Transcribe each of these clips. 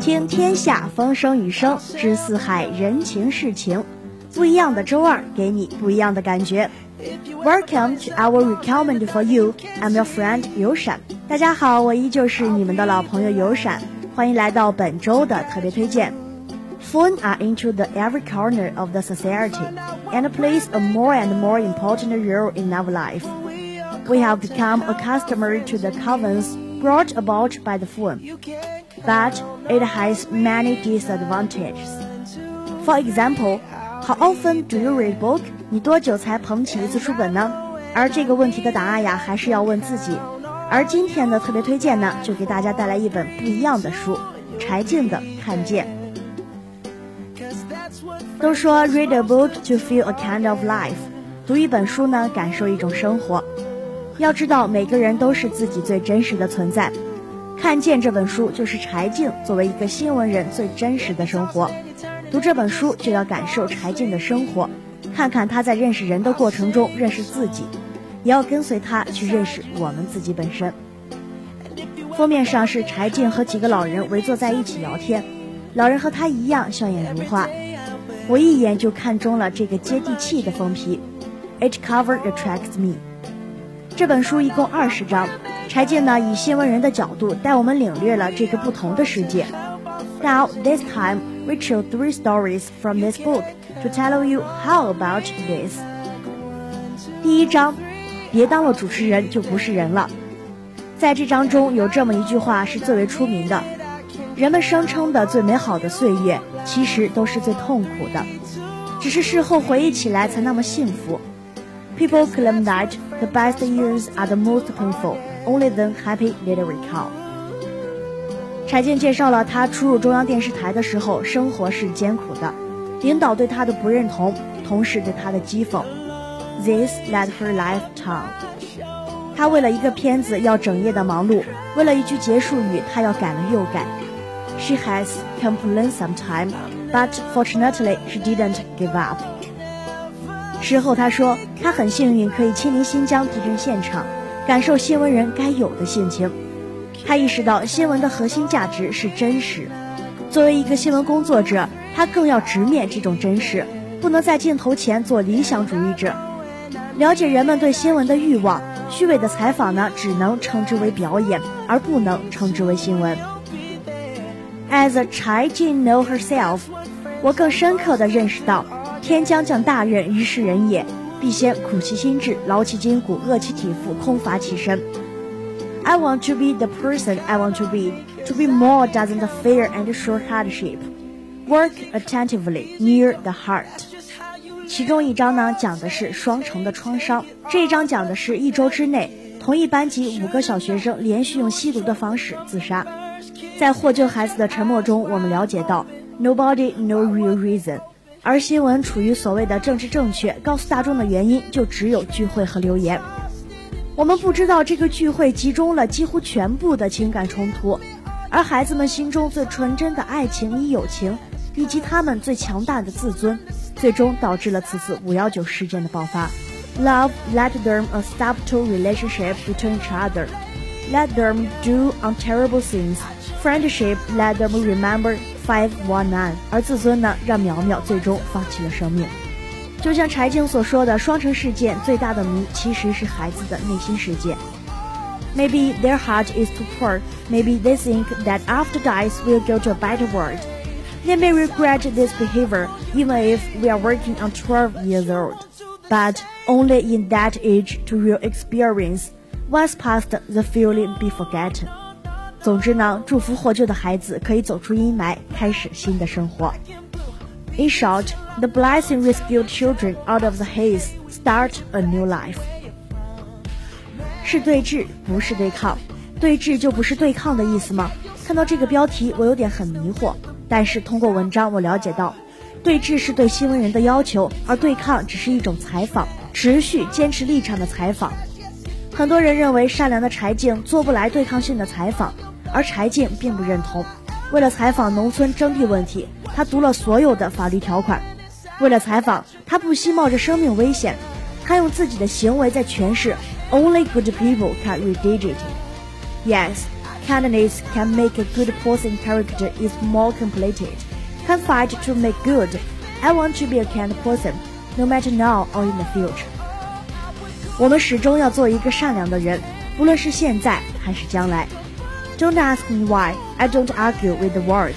听天下风声雨声，知四海人情世情。不一样的周二，给你不一样的感觉。Welcome to our recommend for you. I'm your friend 尤闪。大家好，我依旧是你们的老朋友尤闪，欢迎来到本周的特别推荐。Phone are into the every corner of the society and plays a more and more important role in our life. We have become accustomed to the convents brought about by the phone, but it has many disadvantages. For example, how often do you read book? 你多久才捧起一次书本呢？而这个问题的答案呀，还是要问自己。而今天的特别推荐呢，就给大家带来一本不一样的书——柴静的《看见》。都说 read a book to feel a kind of life，读一本书呢，感受一种生活。要知道，每个人都是自己最真实的存在。看见这本书，就是柴静作为一个新闻人最真实的生活。读这本书，就要感受柴静的生活，看看他在认识人的过程中认识自己，也要跟随他去认识我们自己本身。封面上是柴静和几个老人围坐在一起聊天，老人和他一样笑眼如花。我一眼就看中了这个接地气的封皮，It cover attracts me。这本书一共二十章，柴静呢以新闻人的角度带我们领略了这个不同的世界。Now this time we c h o o three stories from this book to tell you how about this。第一章，别当了主持人就不是人了。在这章中有这么一句话是最为出名的：人们声称的最美好的岁月，其实都是最痛苦的，只是事后回忆起来才那么幸福。People claim that the best years are the most painful, only then happy later recall。柴静介绍了他初入中央电视台的时候，生活是艰苦的，领导对他的不认同，同事对他的讥讽。This led her life tough。他为了一个片子要整夜的忙碌，为了一句结束语，他要改了又改。She has complained sometime, but fortunately she didn't give up。 事后他说，他很幸运可以亲临新疆地震现场，感受新闻人该有的性情。他意识到新闻的核心价值是真实。作为一个新闻工作者，他更要直面这种真实，不能在镜头前做理想主义者。了解人们对新闻的欲望，虚伪的采访呢，只能称之为表演，而不能称之为新闻。As Chai Jin know herself，我更深刻地认识到。天将降大任于是人也，必先苦其心志，劳其筋骨，饿其体肤，空乏其身。I want to be the person I want to be. To be more doesn't fear and show hardship. Work attentively near the heart. 其中一章呢，讲的是双城的创伤。这一章讲的是一周之内，同一班级五个小学生连续用吸毒的方式自杀。在获救孩子的沉默中，我们了解到，Nobody no real reason. 而新闻处于所谓的政治正确，告诉大众的原因就只有聚会和留言。我们不知道这个聚会集中了几乎全部的情感冲突，而孩子们心中最纯真的爱情与友情，以及他们最强大的自尊，最终导致了此次五幺九事件的爆发。Love let them a step to relationship between each other, let them do unterrible things. Friendship let them remember. Five one nine，而自尊呢，让苗苗最终放弃了生命。就像柴静所说的，双城事件最大的谜其实是孩子的内心世界。Maybe their heart is too poor. Maybe they think that after dies we'll go to a better world. They may regret this behavior, even if we are working on 12 years old. But only in that age to real experience, once past the feeling be forgotten. 总之呢，祝福获救的孩子可以走出阴霾，开始新的生活。In short, the blessing rescued children out of the haze start a new life. 是对峙，不是对抗。对峙就不是对抗的意思吗？看到这个标题，我有点很迷惑。但是通过文章，我了解到，对峙是对新闻人的要求，而对抗只是一种采访，持续坚持立场的采访。很多人认为善良的柴静做不来对抗性的采访。而柴静并不认同。为了采访农村征地问题，他读了所有的法律条款。为了采访，他不惜冒着生命危险。他用自己的行为在诠释 “Only good people can read it”。Yes, kindness can make a good person character is more completed. Can fight to make good. I want to be a kind person, no matter now or in the future. 我们始终要做一个善良的人，无论是现在还是将来。Don't ask me why. I don't argue with the world.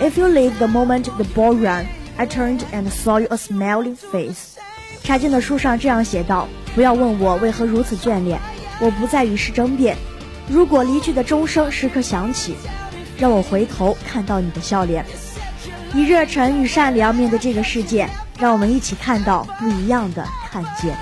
If you leave the moment the ball ran, I turned and saw you a smiling face. 柴静的书上这样写道：“不要问我为何如此眷恋，我不再与世争辩。如果离去的钟声时刻响起，让我回头看到你的笑脸，以热忱与善良面对这个世界，让我们一起看到不一样的看见。”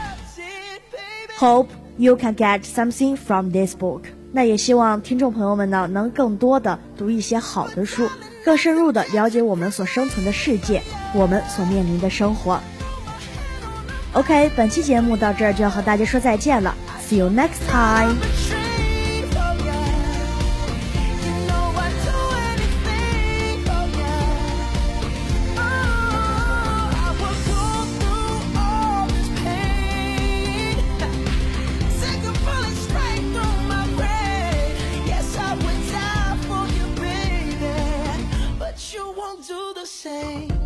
Hope you can get something from this book。那也希望听众朋友们呢，能更多的读一些好的书，更深入的了解我们所生存的世界，我们所面临的生活。OK，本期节目到这儿就要和大家说再见了，See you next time。Do the same.